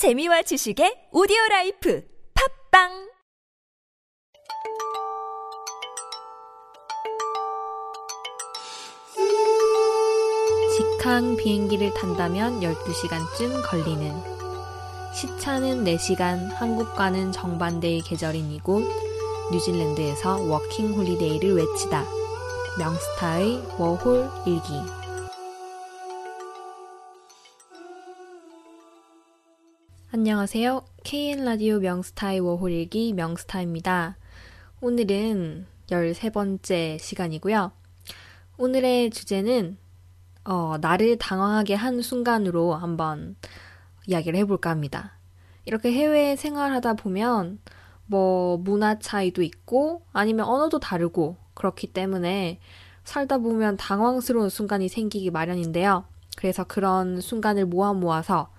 재미와 지식의 오디오 라이프 팟빵! 직항 비행기를 탄다면 12시간쯤 걸리는. 시차는 4시간 한국과는 정반대의 계절인 이곳 뉴질랜드에서 워킹 홀리데이를 외치다. 명스타의 워홀 일기 안녕하세요. KN 라디오 명스타의 워홀 일기 명스타입니다. 오늘은 13번째 시간이고요. 오늘의 주제는 어, 나를 당황하게 한 순간으로 한번 이야기를 해볼까 합니다. 이렇게 해외 생활하다 보면 뭐 문화 차이도 있고 아니면 언어도 다르고 그렇기 때문에 살다 보면 당황스러운 순간이 생기기 마련인데요. 그래서 그런 순간을 모아 모아서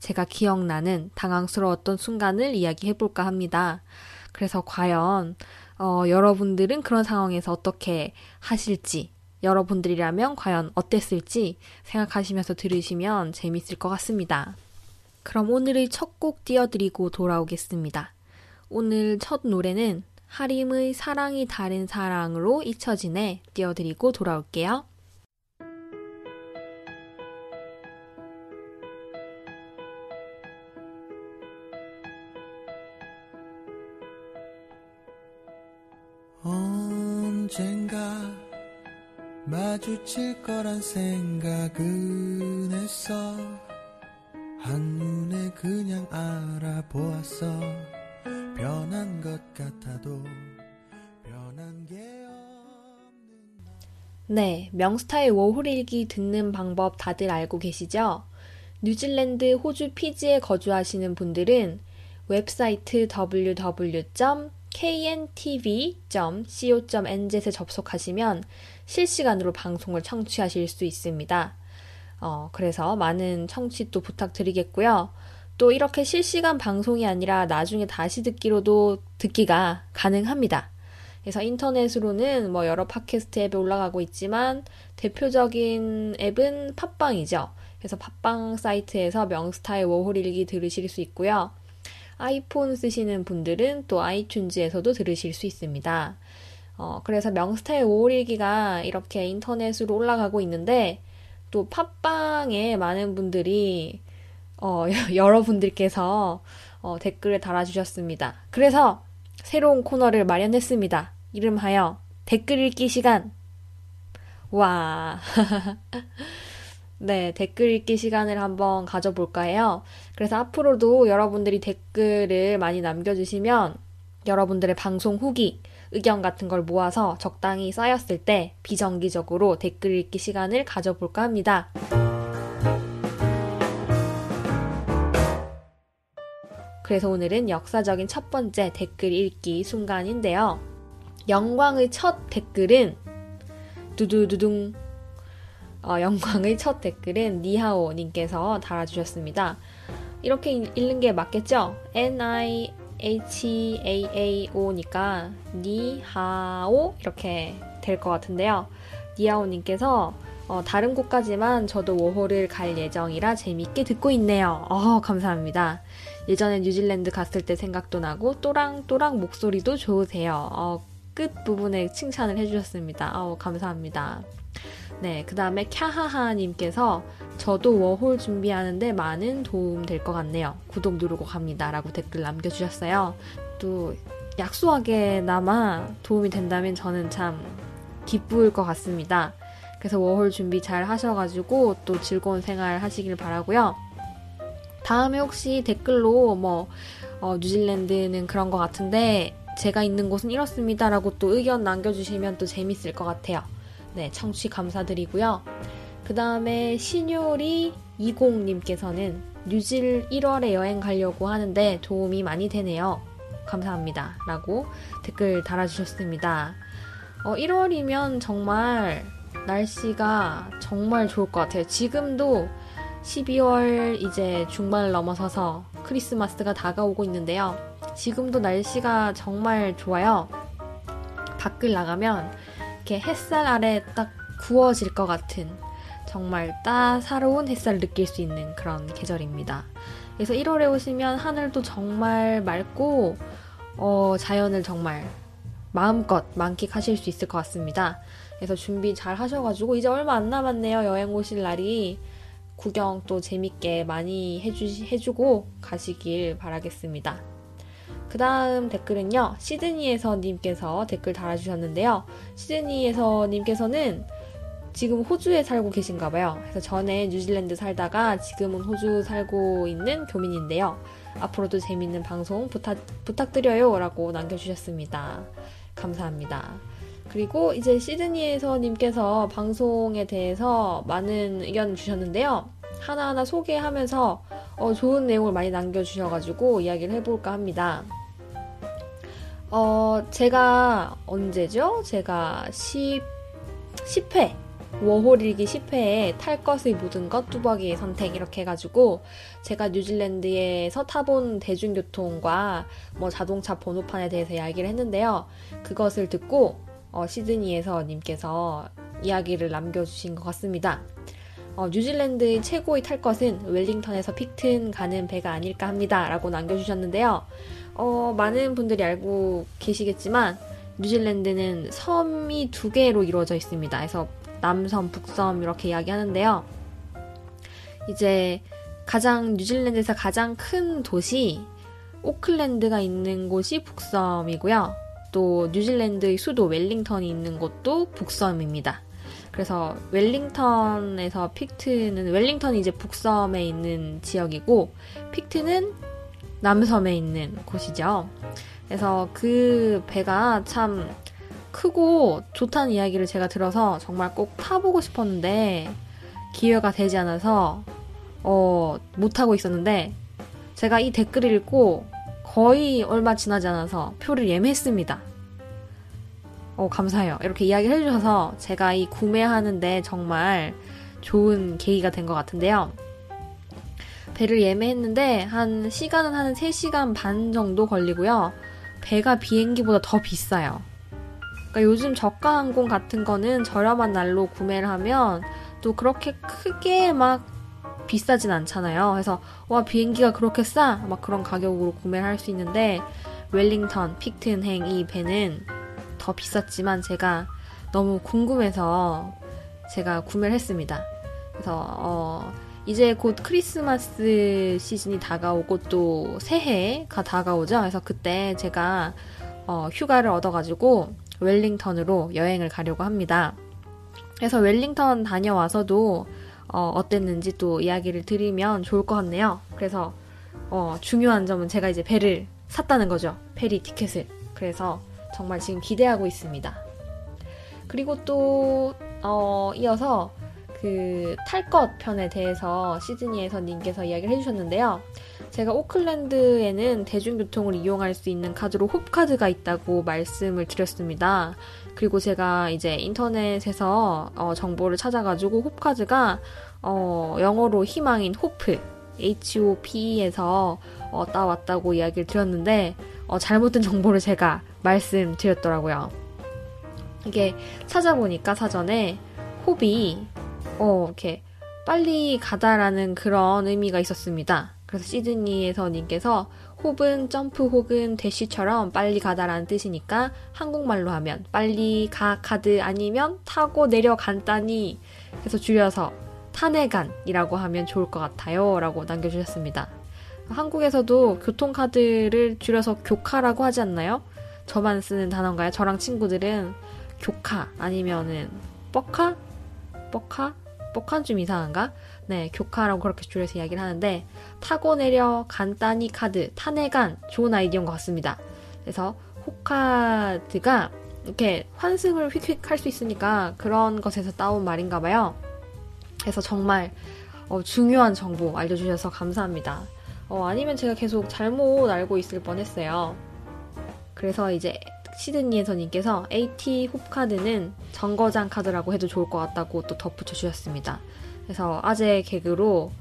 제가 기억나는 당황스러웠던 순간을 이야기해 볼까 합니다. 그래서 과연 어, 여러분들은 그런 상황에서 어떻게 하실지, 여러분들이라면 과연 어땠을지 생각하시면서 들으시면 재밌을 것 같습니다. 그럼 오늘의 첫 곡 띄워드리고 돌아오겠습니다. 오늘 첫 노래는 하림의 사랑이 다른 사랑으로 잊혀지네 띄워드리고 돌아올게요. 마주칠 거란 생각은 했어. 한눈에 그냥 알아보았어. 변한 것 같아도 변한 게 없는 네, 명스타의 워홀일기 듣는 방법 다들 알고 계시죠? 뉴질랜드, 호주, 피지에 거주하시는 분들은 웹사이트 www.kntv.co.nz에 접속하시면 실시간으로 방송을 청취하실 수 있습니다. 어, 그래서 많은 청취 또 부탁드리겠고요. 또 이렇게 실시간 방송이 아니라 나중에 다시 듣기로도 듣기가 가능합니다. 그래서 인터넷으로는 뭐 여러 팟캐스트 앱에 올라가고 있지만 대표적인 앱은 팟빵이죠. 그래서 팟빵 사이트에서 명스타의 워홀 일기 들으실 수 있고요. 아이폰 쓰시는 분들은 또 아이튠즈에서도 들으실 수 있습니다. 어, 그래서 명스타의 워홀일기가 이렇게 인터넷으로 올라가고 있는데 또 팟빵에 많은 분들이 어, 여러분들께서 어, 댓글을 달아주셨습니다. 그래서 새로운 코너를 마련했습니다. 이름하여 댓글 읽기 시간. 와. 네, 댓글 읽기 시간을 한번 가져볼까 해요. 그래서 앞으로도 여러분들이 댓글을 많이 남겨주시면 여러분들의 방송 후기, 의견 같은 걸 모아서 적당히 쌓였을 때 비정기적으로 댓글 읽기 시간을 가져볼까 합니다. 그래서 오늘은 역사적인 첫 번째 댓글 읽기 순간인데요. 영광의 첫 댓글은 두두두둥 어, 영광의 첫 댓글은 니하오님께서 달아주셨습니다. 이렇게 읽는 게 맞겠죠? N-I-H-A-A-O니까 니하오 이렇게 될 것 같은데요. 니하오님께서 어, 다른 곳까지만 저도 워홀을 갈 예정이라 재밌게 듣고 있네요. 어, 감사합니다. 예전에 뉴질랜드 갔을 때 생각도 나고 또랑또랑 목소리도 좋으세요. 어, 끝 부분에 칭찬을 해주셨습니다. 어, 감사합니다. 네, 그 다음에 캬하하님께서 저도 워홀 준비하는데 많은 도움 될 것 같네요. 구독 누르고 갑니다. 라고 댓글 남겨주셨어요. 또 약소하게나마 도움이 된다면 저는 참 기쁠 것 같습니다. 그래서 워홀 준비 잘 하셔가지고 또 즐거운 생활 하시길 바라고요. 다음에 혹시 댓글로 뭐 어, 뉴질랜드는 그런 것 같은데 제가 있는 곳은 이렇습니다라고 또 의견 남겨주시면 또 재밌을 것 같아요. 네, 청취 감사드리고요. 그 다음에 신요리 20님께서는 뉴질 1월에 여행 가려고 하는데 도움이 많이 되네요. 감사합니다. 라고 댓글 달아주셨습니다. 어, 1월이면 정말 날씨가 정말 좋을 것 같아요. 지금도 12월 이제 중반을 넘어서서 크리스마스가 다가오고 있는데요. 지금도 날씨가 정말 좋아요. 밖을 나가면 이렇게 햇살 아래 딱 구워질 것 같은 정말 따사로운 햇살을 느낄 수 있는 그런 계절입니다. 그래서 1월에 오시면 하늘도 정말 맑고 어, 자연을 정말 마음껏 만끽하실 수 있을 것 같습니다. 그래서 준비 잘 하셔가지고 이제 얼마 안 남았네요. 여행 오실 날이 구경 또 재밌게 많이 해주, 해주고 가시길 바라겠습니다. 그 다음 댓글은요, 시드니에서 님께서 댓글 달아주셨는데요. 시드니에서 님께서는 지금 호주에 살고 계신가 봐요. 그래서 전에 뉴질랜드 살다가 지금은 호주 살고 있는 교민인데요. 앞으로도 재밌는 방송 부탁, 부탁드려요. 라고 남겨주셨습니다. 감사합니다. 그리고 이제 시드니에서 님께서 방송에 대해서 많은 의견 주셨는데요. 하나하나 소개하면서 어, 좋은 내용을 많이 남겨주셔가지고 이야기를 해볼까 합니다. 어, 제가 언제죠? 제가 10, 10회 워홀 일기 10회에 탈 것의 모든 것 뚜벅이의 선택 이렇게 해가지고 제가 뉴질랜드에서 타본 대중교통과 뭐 자동차 번호판에 대해서 이야기를 했는데요. 그것을 듣고 어, 시드니에서 님께서 이야기를 남겨주신 것 같습니다. 어, 뉴질랜드의 최고의 탈 것은 웰링턴에서 픽튼 가는 배가 아닐까 합니다. 라고 남겨주셨는데요. 어, 많은 분들이 알고 계시겠지만 뉴질랜드는 섬이 두 개로 이루어져 있습니다. 그래서 남섬, 북섬 이렇게 이야기하는데요. 이제 가장 뉴질랜드에서 가장 큰 도시 오클랜드가 있는 곳이 북섬이고요. 또 뉴질랜드의 수도 웰링턴이 있는 곳도 북섬입니다. 그래서 웰링턴에서 픽트는 웰링턴이 이제 북섬에 있는 지역이고 픽트는 남섬에 있는 곳이죠. 그래서 그 배가 참 크고 좋다는 이야기를 제가 들어서 정말 꼭 타보고 싶었는데 기회가 되지 않아서 어, 못하고 있었는데 제가 이 댓글을 읽고 거의 얼마 지나지 않아서 표를 예매했습니다. 어, 감사해요. 이렇게 이야기를 해주셔서 제가 이 구매하는데 정말 좋은 계기가 된 것 같은데요. 배를 예매했는데 한 시간은 한 3시간 반 정도 걸리고요. 배가 비행기보다 더 비싸요. 그러니까 요즘 저가 항공 같은 거는 저렴한 날로 구매를 하면 또 그렇게 크게 막 비싸진 않잖아요. 그래서 와 비행기가 그렇게 싸? 막 그런 가격으로 구매를 할 수 있는데 웰링턴 픽튼행 이 배는 더 비쌌지만 제가 너무 궁금해서 제가 구매를 했습니다. 그래서 어 이제 곧 크리스마스 시즌이 다가오고 또 새해가 다가오죠. 그래서 그때 제가 어, 휴가를 얻어가지고 웰링턴으로 여행을 가려고 합니다. 그래서 웰링턴 다녀와서도 어, 어땠는지 또 이야기를 드리면 좋을 것 같네요. 그래서 어, 중요한 점은 제가 이제 배를 샀다는 거죠. 페리 티켓을. 그래서 정말 지금 기대하고 있습니다. 그리고 또 어, 이어서 그 탈것 편에 대해서 시드니에서 님께서 이야기를 해주셨는데요. 제가 오클랜드에는 대중교통을 이용할 수 있는 카드로 홉카드가 있다고 말씀을 드렸습니다. 그리고 제가 이제 인터넷에서 어, 정보를 찾아가지고 홉카드가 어, 영어로 희망인 호프, HOP에서 어, 따왔다고 이야기를 드렸는데 어, 잘못된 정보를 제가 말씀드렸더라고요. 이게 찾아보니까 사전에 홉이 어, 이렇게 빨리 가다라는 그런 의미가 있었습니다. 그래서 시드니에서 님께서 홉은 점프 혹은 대쉬처럼 빨리 가다라는 뜻이니까 한국말로 하면 빨리 가 카드 아니면 타고 내려 간단히 해서 줄여서 타내간이라고 하면 좋을 것 같아요 라고 남겨주셨습니다. 한국에서도 교통카드를 줄여서 교카라고 하지 않나요? 저만 쓰는 단어인가요? 저랑 친구들은 교카 아니면은 뻑카? 뻑카? 뻑한 좀 이상한가? 네, 교카라고 그렇게 줄여서 이야기를 하는데 타고 내려 간단히 카드, 타내간 좋은 아이디어인 것 같습니다. 그래서 호카드가 이렇게 환승을 휙휙 할 수 있으니까 그런 것에서 따온 말인가 봐요. 그래서 정말 어, 중요한 정보 알려주셔서 감사합니다. 어, 아니면 제가 계속 잘못 알고 있을 뻔했어요. 그래서 이제 시드니에서님께서 AT 홉카드는 정거장 카드라고 해도 좋을 것 같다고 또 덧붙여 주셨습니다. 그래서 아재 개그로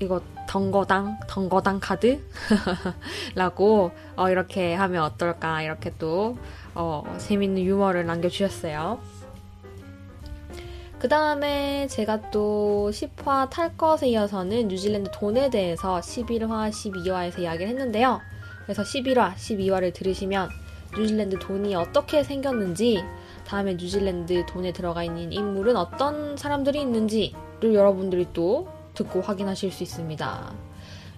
이거 덩거당 덩거당 카드라고 어, 이렇게 하면 어떨까 이렇게 또 어, 재밌는 유머를 남겨주셨어요. 그 다음에 제가 또 10화 탈 것에 이어서는 뉴질랜드 돈에 대해서 11화, 12화에서 이야기를 했는데요. 그래서 11화, 12화를 들으시면 뉴질랜드 돈이 어떻게 생겼는지, 다음에 뉴질랜드 돈에 들어가 있는 인물은 어떤 사람들이 있는지를 여러분들이 또 듣고 확인하실 수 있습니다.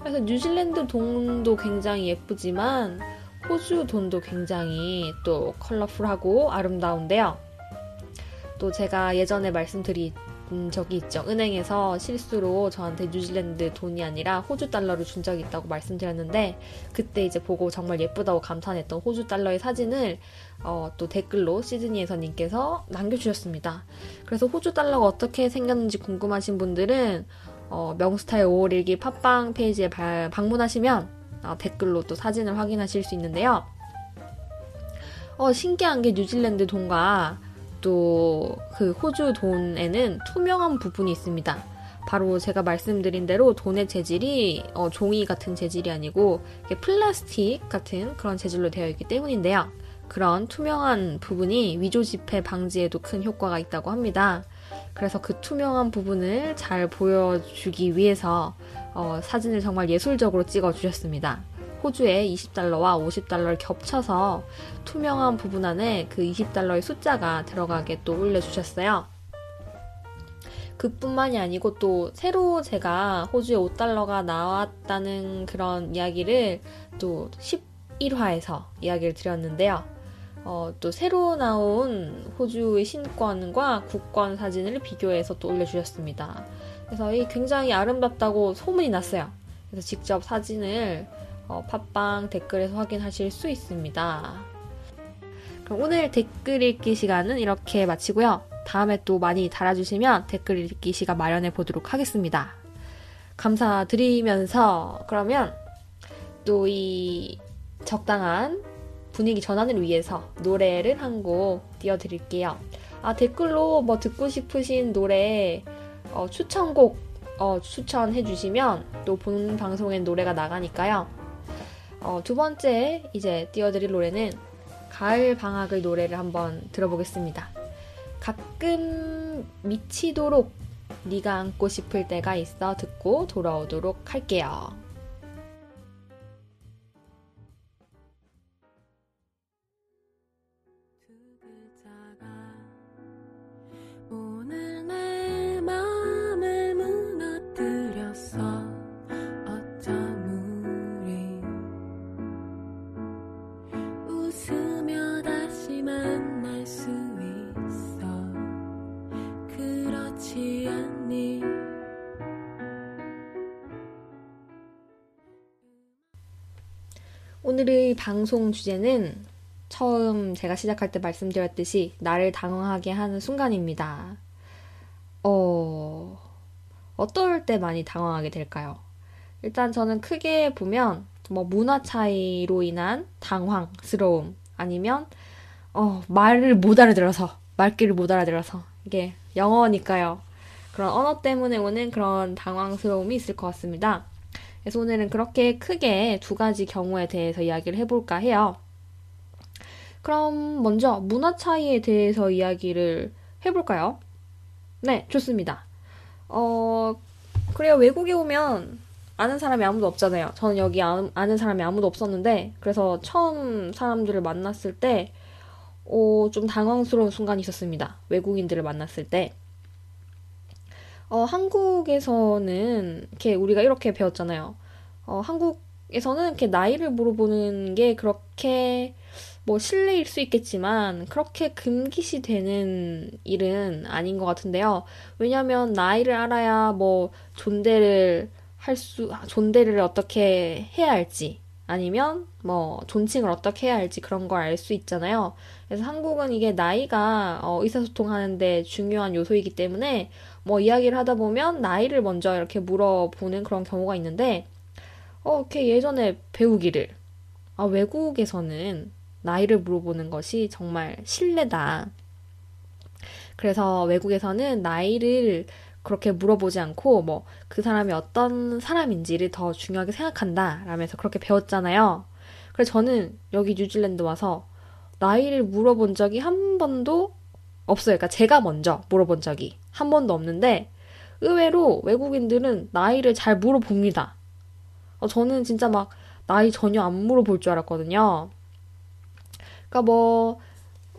그래서 뉴질랜드 돈도 굉장히 예쁘지만 호주 돈도 굉장히 또 컬러풀하고 아름다운데요. 또 제가 예전에 말씀드린 적이 있죠. 은행에서 실수로 저한테 뉴질랜드 돈이 아니라 호주 달러를 준 적이 있다고 말씀드렸는데 그때 이제 보고 정말 예쁘다고 감탄했던 호주 달러의 사진을 어, 또 댓글로 시드니에서 님께서 남겨주셨습니다. 그래서 호주 달러가 어떻게 생겼는지 궁금하신 분들은 어, 명스타의 5월1기 팟빵 페이지에 바, 방문하시면 어, 댓글로 또 사진을 확인하실 수 있는데요. 어, 신기한 게 뉴질랜드 돈과 또 그 호주 돈에는 투명한 부분이 있습니다. 바로 제가 말씀드린 대로 돈의 재질이 어, 종이 같은 재질이 아니고 플라스틱 같은 그런 재질로 되어 있기 때문인데요. 그런 투명한 부분이 위조 지폐 방지에도 큰 효과가 있다고 합니다. 그래서 그 투명한 부분을 잘 보여주기 위해서 어, 사진을 정말 예술적으로 찍어 주셨습니다. 호주의 20달러와 50달러를 겹쳐서 투명한 부분 안에 그 20달러의 숫자가 들어가게 또 올려주셨어요. 그뿐만이 아니고 또 새로 제가 호주에 5달러가 나왔다는 그런 이야기를 또 11화에서 이야기를 드렸는데요. 어, 또 새로 나온 호주의 신권과 국권 사진을 비교해서 또 올려주셨습니다. 그래서 이 굉장히 아름답다고 소문이 났어요. 그래서 직접 사진을 어, 팟빵 댓글에서 확인하실 수 있습니다. 그럼 오늘 댓글 읽기 시간은 이렇게 마치고요. 다음에 또 많이 달아주시면 댓글 읽기 시간 마련해 보도록 하겠습니다. 감사드리면서 그러면 또 이 적당한 분위기 전환을 위해서 노래를 한 곡 띄워드릴게요. 아 댓글로 뭐 듣고 싶으신 노래 어, 추천곡 어, 추천해 주시면 또 본 방송엔 노래가 나가니까요. 어, 두 번째 이제 띄워드릴 노래는 가을 방학의 노래를 한번 들어보겠습니다. 가끔 미치도록 네가 안고 싶을 때가 있어 듣고 돌아오도록 할게요. 오늘의 방송 주제는 처음 제가 시작할 때 말씀드렸듯이 나를 당황하게 하는 순간입니다. 어, 어떨 때 많이 당황하게 될까요? 일단 저는 크게 보면 뭐 문화 차이로 인한 당황스러움 아니면 어, 말을 못 알아들어서 말귀를 못 알아들어서 이게 영어니까요. 그런 언어 때문에 오는 그런 당황스러움이 있을 것 같습니다. 그래서 오늘은 그렇게 크게 두 가지 경우에 대해서 이야기를 해볼까 해요. 그럼 먼저 문화 차이에 대해서 이야기를 해볼까요? 네, 좋습니다. 어, 그래요. 외국에 오면 아는 사람이 아무도 없잖아요. 저는 여기 아, 는 사람이 아무도 없었는데, 그래서 처음 사람들을 만났을 때, 어, 좀 당황스러운 순간이 있었습니다. 외국인들을 만났을 때. 어, 한국에서는 이렇게 우리가 이렇게 배웠잖아요. 어, 한국에서는 이렇게 나이를 물어보는 게 그렇게 뭐 실례일 수 있겠지만 그렇게 금기시 되는 일은 아닌 것 같은데요. 왜냐하면 나이를 알아야 뭐 존대를 할 수, 존대를 어떻게 해야 할지 아니면 뭐 존칭을 어떻게 해야 할지 그런 걸 알 수 있잖아요. 그래서 한국은 이게 나이가 어, 의사소통하는데 중요한 요소이기 때문에 뭐 이야기를 하다 보면 나이를 먼저 이렇게 물어보는 그런 경우가 있는데 어, 이렇게 예전에 배우기를 아, 외국에서는 나이를 물어보는 것이 정말 신뢰다. 그래서 외국에서는 나이를 그렇게 물어보지 않고 뭐 그 사람이 어떤 사람인지를 더 중요하게 생각한다 라면서 그렇게 배웠잖아요. 그래서 저는 여기 뉴질랜드 와서 나이를 물어본 적이 한 번도 없어요. 그러니까 제가 먼저 물어본 적이 한 번도 없는데 의외로 외국인들은 나이를 잘 물어봅니다. 어, 저는 진짜 막 나이 전혀 안 물어볼 줄 알았거든요. 그러니까 뭐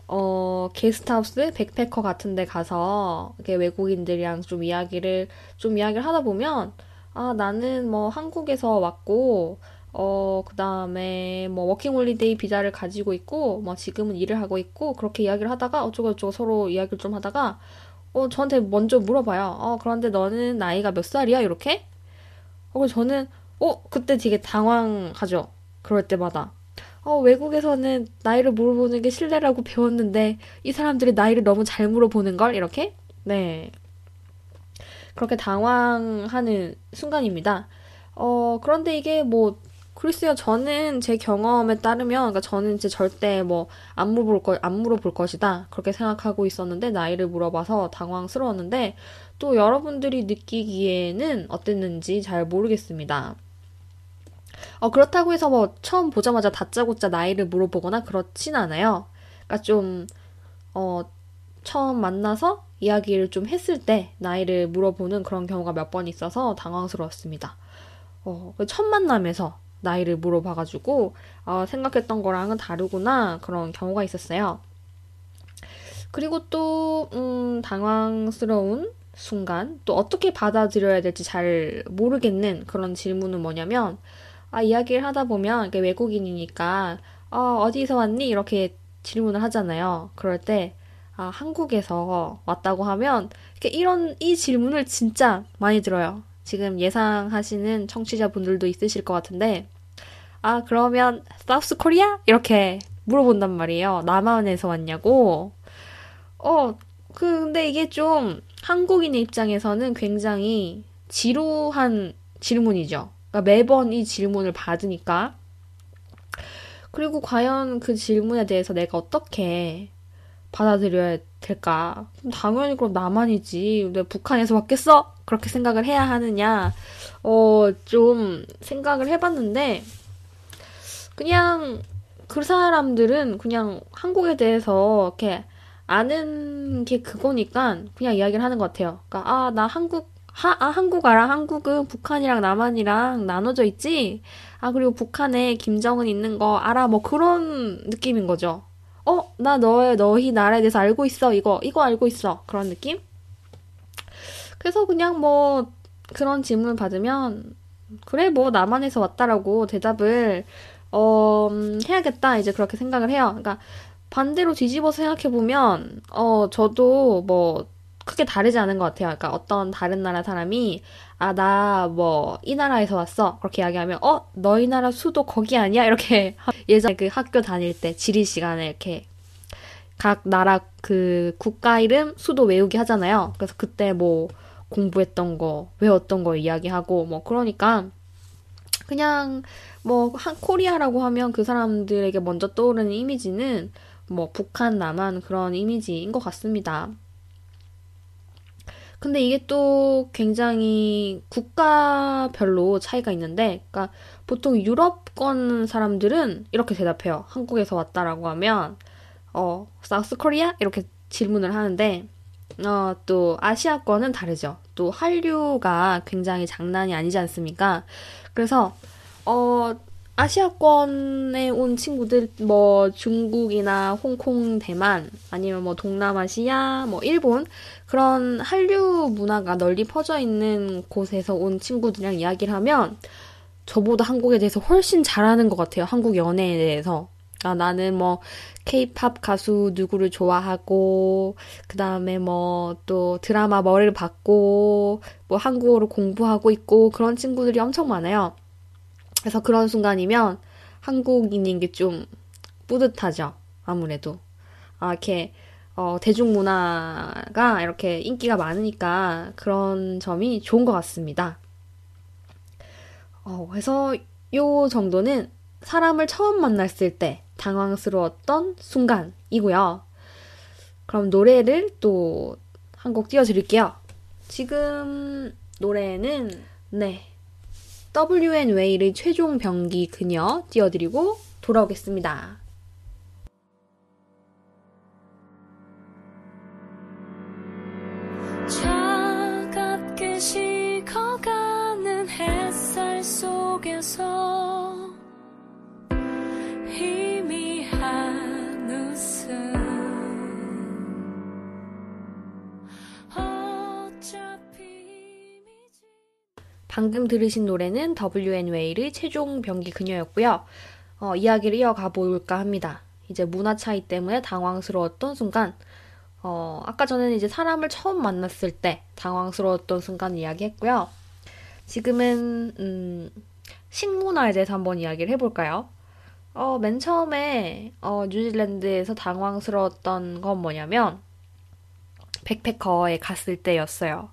어, 게스트하우스, backpacker 같은 데 가서 이렇게 외국인들이랑 좀 이야기를 좀 이야기를 하다 보면 아, 나는 뭐 한국에서 왔고 어, 그 다음에 뭐 워킹홀리데이 비자를 가지고 있고 뭐 지금은 일을 하고 있고 그렇게 이야기를 하다가 어쩌고저쩌고 서로 이야기를 좀 하다가 어, 저한테 먼저 물어봐요. 어, 그런데 너는 나이가 몇 살이야? 이렇게? 어, 저는 어, 그때 되게 당황하죠. 그럴 때마다. 어, 외국에서는 나이를 물어보는 게 신뢰라고 배웠는데 이 사람들이 나이를 너무 잘 물어보는 걸 이렇게? 네. 그렇게 당황하는 순간입니다. 어, 그런데 이게 뭐 글쎄요, 저는 제 경험에 따르면, 그러니까 저는 이제 절대 뭐, 안 물어볼 거, 안 물어볼 것이다. 그렇게 생각하고 있었는데, 나이를 물어봐서 당황스러웠는데, 또 여러분들이 느끼기에는 어땠는지 잘 모르겠습니다. 어, 그렇다고 해서 뭐, 처음 보자마자 다짜고짜 나이를 물어보거나 그렇진 않아요. 그러니까 좀, 어, 처음 만나서 이야기를 좀 했을 때 나이를 물어보는 그런 경우가 몇 번 있어서 당황스러웠습니다. 어, 첫 만남에서 나이를 물어봐가지고 아, 생각했던 거랑은 다르구나 그런 경우가 있었어요. 그리고 또 음, 당황스러운 순간 또 어떻게 받아들여야 될지 잘 모르겠는 그런 질문은 뭐냐면 아 이야기를 하다 보면 외국인이니까 어, 어디서 왔니 이렇게 질문을 하잖아요. 그럴 때 아, 한국에서 왔다고 하면 이런 이 질문을 진짜 많이 들어요. 지금 예상하시는 청취자분들도 있으실 것 같은데, 아, 그러면 사우스 코리아? 이렇게 물어본단 말이에요. 남한에서 왔냐고. 어, 그, 근데 이게 좀 한국인의 입장에서는 굉장히 지루한 질문이죠. 그러니까 매번 이 질문을 받으니까. 그리고 과연 그 질문에 대해서 내가 어떻게 받아들여야 될까? 당연히 그럼 나만이지. 왜 북한에서 왔겠어? 그렇게 생각을 해야 하느냐, 어, 좀 생각을 해봤는데, 그냥 그 사람들은 그냥 한국에 대해서 이렇게 아는 게 그거니까 그냥 이야기를 하는 것 같아요. 그러니까, 아, 나 한국, 하, 아, 한국 알아. 한국은 북한이랑 남한이랑 나눠져 있지? 아, 그리고 북한에 김정은 있는 거 알아. 뭐 그런 느낌인 거죠. 어, 나 너의, 너희 나라에 대해서 알고 있어. 이거, 이거 알고 있어. 그런 느낌? 그래서 그냥 뭐 그런 질문을 받으면 그래 뭐 남한에서 왔다라고 대답을 어 음, 해야겠다 이제 그렇게 생각을 해요. 그러니까 반대로 뒤집어서 생각해 보면 어 저도 뭐 크게 다르지 않은 것 같아요. 그러니까 어떤 다른 나라 사람이 아 나 뭐 이 나라에서 왔어 그렇게 이야기하면 어 너희 나라 수도 거기 아니야 이렇게 예전에 그 학교 다닐 때 지리 시간에 이렇게 각 나라 그 국가 이름 수도 외우기 하잖아요. 그래서 그때 뭐 공부했던 거, 외웠던 거 이야기하고, 뭐, 그러니까, 그냥, 뭐, 한, 코리아라고 하면 그 사람들에게 먼저 떠오르는 이미지는, 뭐, 북한, 남한 그런 이미지인 것 같습니다. 근데 이게 또 굉장히 국가별로 차이가 있는데, 그러니까 보통 유럽권 사람들은 이렇게 대답해요. 한국에서 왔다라고 하면, 어, 사우스 코리아? 이렇게 질문을 하는데, 어, 또 아시아권은 다르죠. 또 한류가 굉장히 장난이 아니지 않습니까? 그래서 어 아시아권에 온 친구들 뭐 중국이나 홍콩, 대만 아니면 뭐 동남아시아, 뭐 일본 그런 한류 문화가 널리 퍼져 있는 곳에서 온 친구들이랑 이야기를 하면 저보다 한국에 대해서 훨씬 잘하는 것 같아요. 한국 연애에 대해서. 아, 나는 뭐, 케이팝 가수 누구를 좋아하고, 그 다음에 뭐, 또 드라마 머리를 받고, 뭐, 한국어로 공부하고 있고, 그런 친구들이 엄청 많아요. 그래서 그런 순간이면 한국인인 게 좀 뿌듯하죠. 아무래도. 아, 이렇게, 어, 대중문화가 이렇게 인기가 많으니까 그런 점이 좋은 것 같습니다. 어, 그래서 요 정도는 사람을 처음 만났을 때 당황스러웠던 순간이고요. 그럼 노래를 또 한 곡 띄워드릴게요. 지금 노래는 네 WN 웨일의 최종 병기 그녀 띄워드리고 돌아오겠습니다. 차갑게 식어가는 햇살 속에서 방금 들으신 노래는 WN 웨일의 최종 병기 그녀였고요. 어, 이야기를 이어가 볼까 합니다. 이제 문화 차이 때문에 당황스러웠던 순간, 어, 아까 전에는 이제 사람을 처음 만났을 때 당황스러웠던 순간 이야기했고요. 지금은 음, 식문화에 대해서 한번 이야기를 해볼까요? 어, 맨 처음에 어, 뉴질랜드에서 당황스러웠던 건 뭐냐면 백패커에 갔을 때였어요.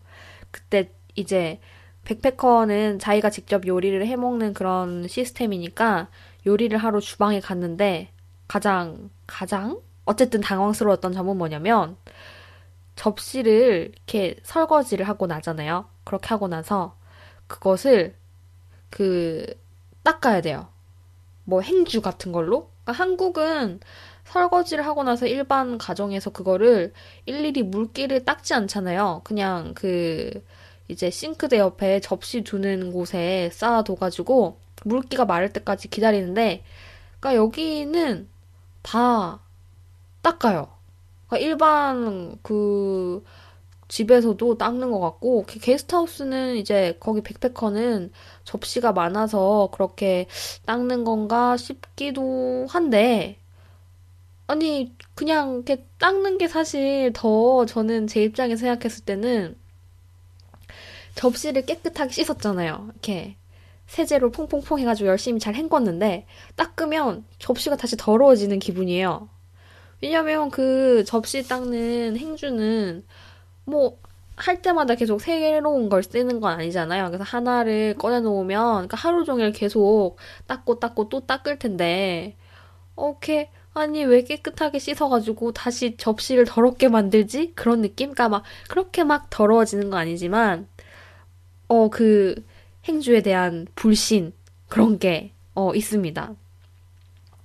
그때 이제 백패커는 자기가 직접 요리를 해먹는 그런 시스템이니까 요리를 하러 주방에 갔는데 가장 가장 어쨌든 당황스러웠던 점은 뭐냐면 접시를 이렇게 설거지를 하고 나잖아요. 그렇게 하고 나서 그것을 그 닦아야 돼요. 뭐 행주 같은 걸로. 그러니까 한국은 설거지를 하고 나서 일반 가정에서 그거를 일일이 물기를 닦지 않잖아요. 그냥 그 이제 싱크대 옆에 접시 두는 곳에 쌓아둬가지고 물기가 마를 때까지 기다리는데, 그러니까 여기는 다 닦아요. 그러니까 일반 그 집에서도 닦는 것 같고 게스트하우스는 이제 거기 백패커는 접시가 많아서 그렇게 닦는 건가 싶기도 한데 아니 그냥 이렇게 닦는 게 사실 더 저는 제 입장에서 생각했을 때는 접시를 깨끗하게 씻었잖아요. 이렇게 세제로 퐁퐁퐁 해가지고 열심히 잘 헹궜는데 닦으면 접시가 다시 더러워지는 기분이에요. 왜냐면 그 접시 닦는 행주는 뭐 할 때마다 계속 새로운 걸 쓰는 건 아니잖아요. 그래서 하나를 꺼내놓으면 그러니까 하루 종일 계속 닦고 닦고 또 닦을 텐데 오케이 아니 왜 깨끗하게 씻어가지고 다시 접시를 더럽게 만들지? 그런 느낌? 그러니까 막 그렇게 막 더러워지는 건 아니지만 어 그 행주에 대한 불신 그런 게 어 있습니다.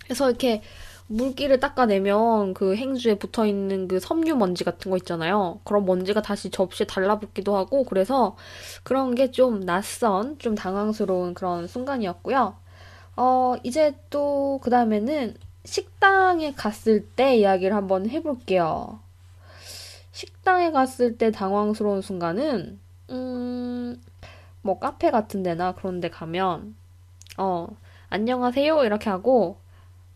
그래서 이렇게 물기를 닦아내면 그 행주에 붙어 있는 그 섬유 먼지 같은 거 있잖아요. 그런 먼지가 다시 접시에 달라붙기도 하고 그래서 그런 게 좀 낯선, 좀 당황스러운 그런 순간이었고요. 어, 이제 또 그 다음에는 식당에 갔을 때 이야기를 한번 해볼게요. 식당에 갔을 때 당황스러운 순간은 음, 뭐 카페 같은 데나 그런 데 가면 어, 안녕하세요 이렇게 하고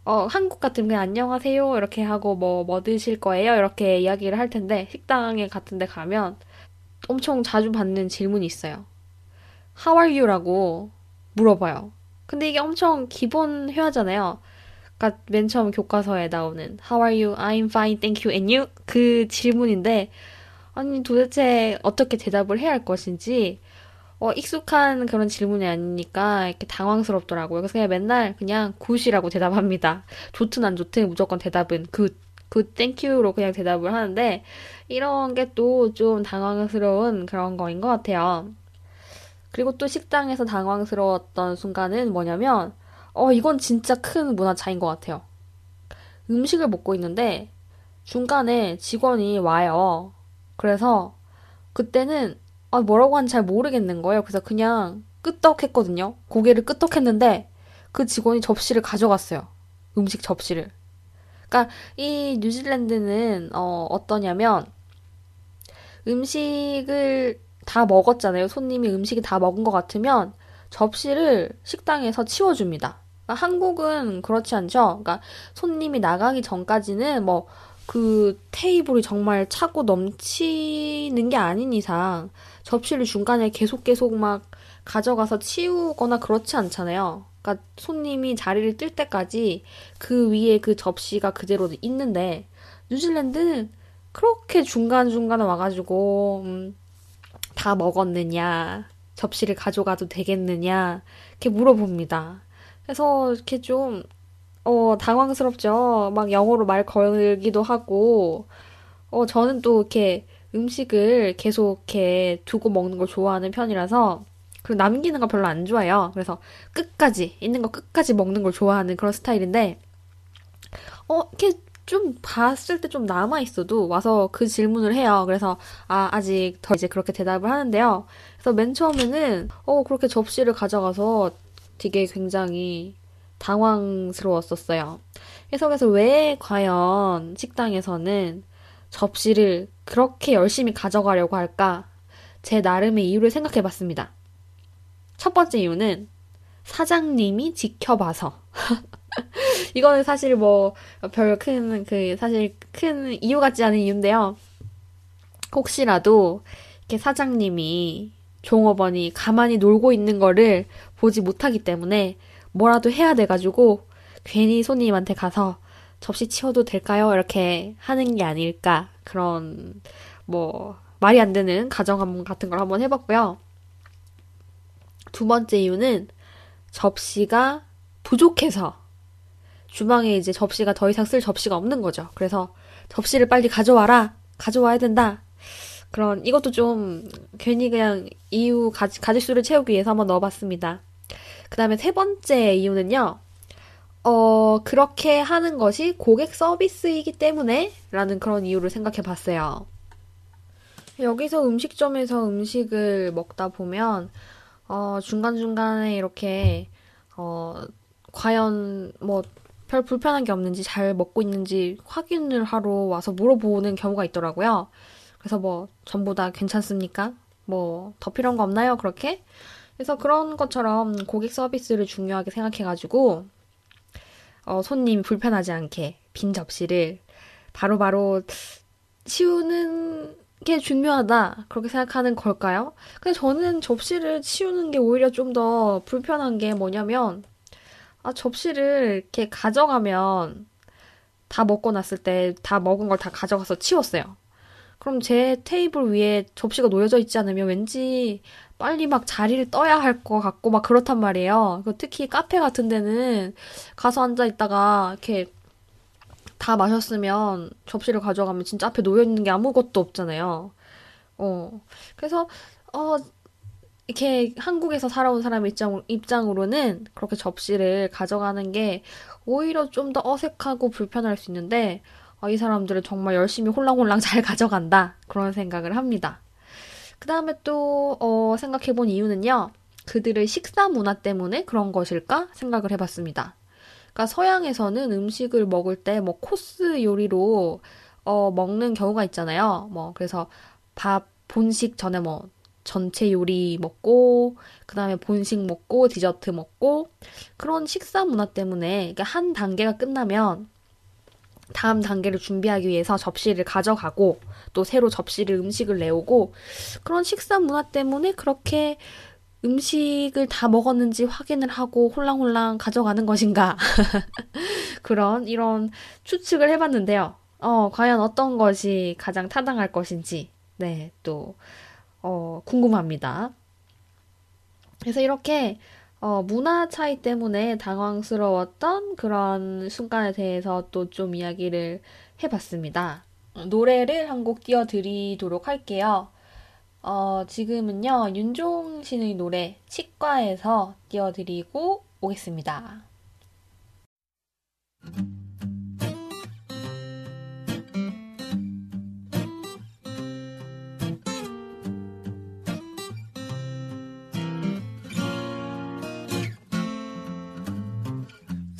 어, 한국 같으면 그냥 안녕하세요 이렇게 하고 뭐, 뭐 드실 거예요? 이렇게 이야기를 할 텐데 식당에 같은 데 가면 엄청 자주 받는 질문이 있어요. How are you? 라고 물어봐요. 근데 이게 엄청 기본 회화잖아요. 그러니까 맨 처음 교과서에 나오는 How are you? I'm fine, thank you, and you? 그 질문인데 아니 도대체 어떻게 대답을 해야 할 것인지 어, 익숙한 그런 질문이 아니니까 이렇게 당황스럽더라고요. 그래서 그냥 맨날 그냥 good이라고 대답합니다. 좋든 안 좋든 무조건 대답은 good, good, thank you로 그냥 대답을 하는데 이런 게 또 좀 당황스러운 그런 거인 것 같아요. 그리고 또 식당에서 당황스러웠던 순간은 뭐냐면 어, 이건 진짜 큰 문화 차이인 것 같아요. 음식을 먹고 있는데 중간에 직원이 와요. 그래서 그때는 아, 뭐라고 하는지 잘 모르겠는 거예요. 그래서 그냥 끄떡했거든요. 고개를 끄떡했는데 그 직원이 접시를 가져갔어요. 음식 접시를. 그러니까 이 뉴질랜드는 어, 어떠냐면 음식을 다 먹었잖아요. 손님이 음식이 다 먹은 것 같으면 접시를 식당에서 치워줍니다. 그러니까 한국은 그렇지 않죠. 그러니까 손님이 나가기 전까지는 뭐 그 테이블이 정말 차고 넘치는 게 아닌 이상 접시를 중간에 계속 계속 막 가져가서 치우거나 그렇지 않잖아요. 그러니까 손님이 자리를 뜰 때까지 그 위에 그 접시가 그대로 있는데 뉴질랜드는 그렇게 중간중간에 와가지고 음, 다 먹었느냐 접시를 가져가도 되겠느냐 이렇게 물어봅니다. 그래서 이렇게 좀 어, 당황스럽죠. 막 영어로 말 걸기도 하고 어, 저는 또 이렇게 음식을 계속 이렇게 두고 먹는 걸 좋아하는 편이라서 그리고 남기는 거 별로 안 좋아해요. 그래서 끝까지 있는 거 끝까지 먹는 걸 좋아하는 그런 스타일인데 어 이렇게 좀 봤을 때 좀 남아 있어도 와서 그 질문을 해요. 그래서 아 아직 더 이제 그렇게 대답을 하는데요. 그래서 맨 처음에는 어 그렇게 접시를 가져가서 되게 굉장히 당황스러웠었어요. 해석에서 왜 과연 식당에서는 접시를 그렇게 열심히 가져가려고 할까? 제 나름의 이유를 생각해 봤습니다. 첫 번째 이유는 사장님이 지켜봐서. 이거는 사실 뭐 별 큰 그 사실 큰 이유 같지 않은 이유인데요. 혹시라도 이렇게 사장님이 종업원이 가만히 놀고 있는 거를 보지 못하기 때문에 뭐라도 해야 돼가지고 괜히 손님한테 가서 접시 치워도 될까요? 이렇게 하는 게 아닐까. 그런, 뭐, 말이 안 되는 가정함 같은 걸 한번 해봤고요. 두 번째 이유는 접시가 부족해서 주방에 이제 접시가 더 이상 쓸 접시가 없는 거죠. 그래서 접시를 빨리 가져와라. 가져와야 된다. 그런, 이것도 좀 괜히 그냥 이유 가, 가짓수를 채우기 위해서 한번 넣어봤습니다. 그 다음에 세 번째 이유는요. 어, 그렇게 하는 것이 고객 서비스이기 때문에 라는 그런 이유를 생각해 봤어요. 여기서 음식점에서 음식을 먹다 보면, 어, 중간중간에 이렇게, 어, 과연 뭐, 별 불편한 게 없는지 잘 먹고 있는지 확인을 하러 와서 물어보는 경우가 있더라고요. 그래서 뭐, 전부 다 괜찮습니까? 뭐, 더 필요한 거 없나요? 그렇게? 그래서 그런 것처럼 고객 서비스를 중요하게 생각해가지고, 어, 손님이 불편하지 않게 빈 접시를 바로 바로 치우는 게 중요하다. 그렇게 생각하는 걸까요? 근데 저는 접시를 치우는 게 오히려 좀 더 불편한 게 뭐냐면, 아, 접시를 이렇게 가져가면 다 먹고 났을 때 다 먹은 걸 다 가져가서 치웠어요. 그럼 제 테이블 위에 접시가 놓여져 있지 않으면 왠지 빨리 막 자리를 떠야 할 것 같고 막 그렇단 말이에요. 특히 카페 같은 데는 가서 앉아 있다가 이렇게 다 마셨으면 접시를 가져가면 진짜 앞에 놓여 있는 게 아무것도 없잖아요. 어. 그래서 어 이렇게 한국에서 살아온 사람 입장, 입장으로는 그렇게 접시를 가져가는 게 오히려 좀 더 어색하고 불편할 수 있는데, 어, 이 사람들은 정말 열심히 홀랑홀랑 잘 가져간다. 그런 생각을 합니다. 그 다음에 또, 어, 생각해본 이유는요. 그들의 식사 문화 때문에 그런 것일까 생각을 해봤습니다. 그러니까 서양에서는 음식을 먹을 때 뭐 코스 요리로 어, 먹는 경우가 있잖아요. 뭐 그래서 밥 본식 전에 뭐 전체 요리 먹고 그다음에 본식 먹고 디저트 먹고 그런 식사 문화 때문에 한 단계가 끝나면 다음 단계를 준비하기 위해서 접시를 가져가고 또 새로 접시를 음식을 내오고 그런 식사 문화 때문에 그렇게 음식을 다 먹었는지 확인을 하고 홀랑홀랑 가져가는 것인가 그런 이런 추측을 해봤는데요. 어 과연 어떤 것이 가장 타당할 것인지 네또 어, 궁금합니다. 그래서 이렇게 어, 문화 차이 때문에 당황스러웠던 그런 순간에 대해서 또 좀 이야기를 해봤습니다. 노래를 한 곡 띄워드리도록 할게요. 어, 지금은요, 윤종 신의 노래, 치과에서 띄워드리고 오겠습니다.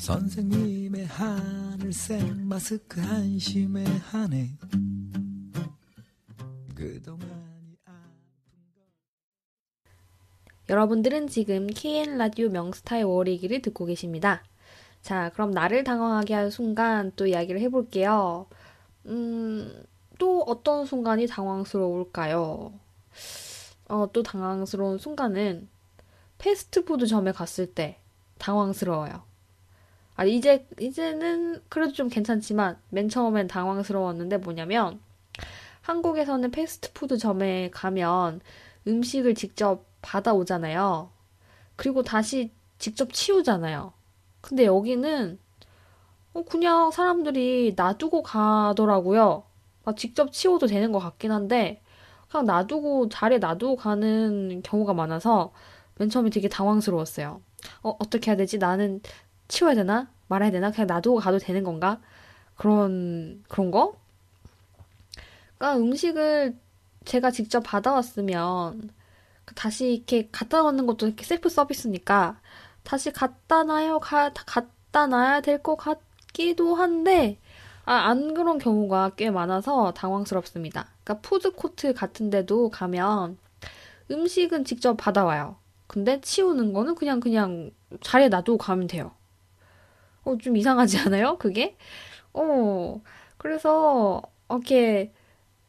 선생님의 하늘색 마스크 한심해 하네 그동안이 여러분들은 지금 KN 라디오 명스타의 월이기를 듣고 계십니다. 자, 그럼 나를 당황하게 한 순간 또 이야기를 해볼게요. 음, 또 어떤 순간이 당황스러울까요? 어, 또 당황스러운 순간은 패스트푸드점에 갔을 때 당황스러워요. 아, 이제, 이제는 그래도 좀 괜찮지만, 맨 처음엔 당황스러웠는데 뭐냐면, 한국에서는 패스트푸드점에 가면 음식을 직접 받아오잖아요. 그리고 다시 직접 치우잖아요. 근데 여기는, 어, 그냥 사람들이 놔두고 가더라고요. 막 직접 치워도 되는 것 같긴 한데, 그냥 놔두고, 자리에 놔두고 가는 경우가 많아서, 맨 처음에 되게 당황스러웠어요. 어, 어떻게 해야 되지? 나는 치워야 되나? 말아야 되나? 그냥 놔두고 가도 되는 건가? 그런, 그런 거? 그러니까 음식을 제가 직접 받아왔으면 다시 이렇게 갖다 놓는 것도 이렇게 셀프 서비스니까 다시 갖다 놔요. 가, 갖다 놔야 될 것 같기도 한데, 아, 안 그런 경우가 꽤 많아서 당황스럽습니다. 그러니까 푸드코트 같은 데도 가면 음식은 직접 받아와요. 근데 치우는 거는 그냥 그냥 자리에 놔두고 가면 돼요. 어, 좀 이상하지 않아요? 그게? 어, 그래서, 이렇게,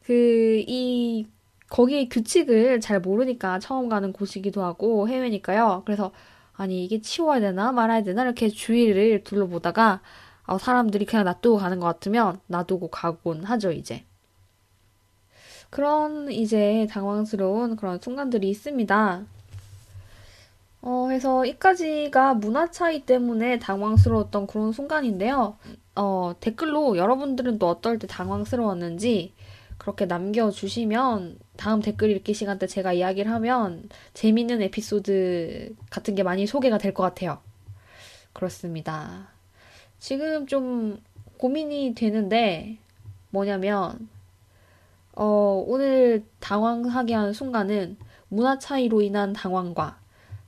그, 이, 거기에 규칙을 잘 모르니까 처음 가는 곳이기도 하고 해외니까요. 그래서, 아니, 이게 치워야 되나 말아야 되나 이렇게 주위를 둘러보다가, 어, 사람들이 그냥 놔두고 가는 것 같으면 놔두고 가곤 하죠, 이제. 그런 이제 당황스러운 그런 순간들이 있습니다. 어, 해서 이까지가 문화 차이 때문에 당황스러웠던 그런 순간인데요. 어, 댓글로 여러분들은 또 어떨 때 당황스러웠는지 그렇게 남겨주시면 다음 댓글 읽기 시간 때 제가 이야기를 하면 재밌는 에피소드 같은 게 많이 소개가 될 것 같아요. 그렇습니다. 지금 좀 고민이 되는데 뭐냐면 어, 오늘 당황하게 한 순간은 문화 차이로 인한 당황과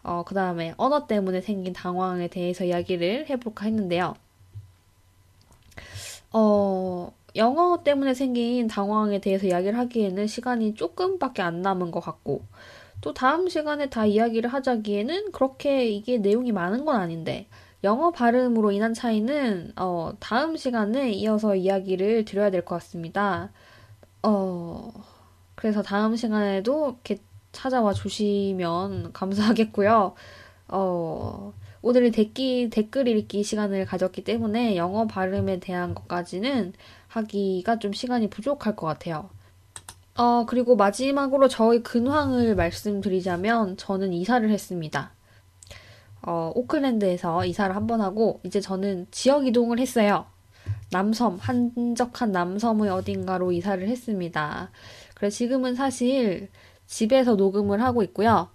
어, 그 다음에 언어 때문에 생긴 당황에 대해서 이야기를 해볼까 했는데요. 어, 영어 때문에 생긴 당황에 대해서 이야기를 하기에는 시간이 조금밖에 안 남은 것 같고, 또 다음 시간에 다 이야기를 하자기에는 그렇게 이게 내용이 많은 건 아닌데, 영어 발음으로 인한 차이는, 어, 다음 시간에 이어서 이야기를 드려야 될 것 같습니다. 어, 그래서 다음 시간에도 이렇게 찾아와 주시면 감사하겠고요. 어, 오늘은 댓글, 댓글 읽기 시간을 가졌기 때문에 영어 발음에 대한 것까지는 하기가 좀 시간이 부족할 것 같아요. 어, 그리고 마지막으로 저의 근황을 말씀드리자면 저는 이사를 했습니다. 어, 오클랜드에서 이사를 한 번 하고 이제 저는 지역 이동을 했어요. 남섬, 한적한 남섬의 어딘가로 이사를 했습니다. 그래서 지금은 사실 집에서 녹음을 하고 있고요.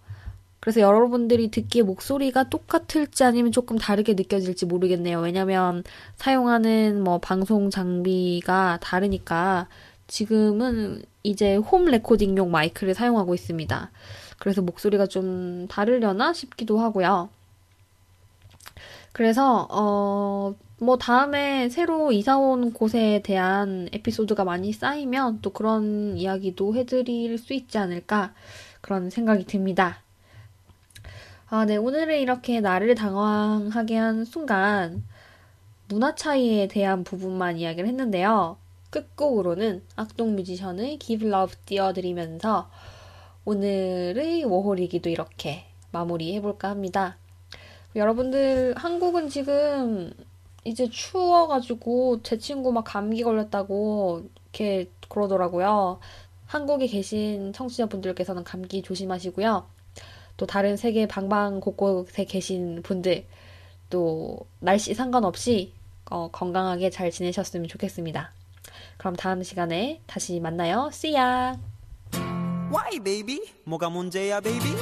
그래서 여러분들이 듣기에 목소리가 똑같을지 아니면 조금 다르게 느껴질지 모르겠네요. 왜냐면 사용하는 뭐 방송 장비가 다르니까 지금은 이제 홈 레코딩용 마이크를 사용하고 있습니다. 그래서 목소리가 좀 다르려나 싶기도 하고요. 그래서 어, 뭐 다음에 새로 이사 온 곳에 대한 에피소드가 많이 쌓이면 또 그런 이야기도 해드릴 수 있지 않을까 그런 생각이 듭니다. 아, 네. 오늘은 이렇게 나를 당황하게 한 순간 문화 차이에 대한 부분만 이야기를 했는데요. 끝곡으로는 악동 뮤지션의 Give Love 띄워드리면서 오늘의 워홀이기도 이렇게 마무리해볼까 합니다. 여러분들, 한국은 지금 이제 추워가지고 제 친구 막 감기 걸렸다고 이렇게 그러더라고요. 한국에 계신 청취자분들께서는 감기 조심하시고요. 또 다른 세계 방방 곳곳에 계신 분들 또 날씨 상관없이 어, 건강하게 잘 지내셨으면 좋겠습니다. 그럼 다음 시간에 다시 만나요. See ya! Why, baby? 뭐가 문제야, baby?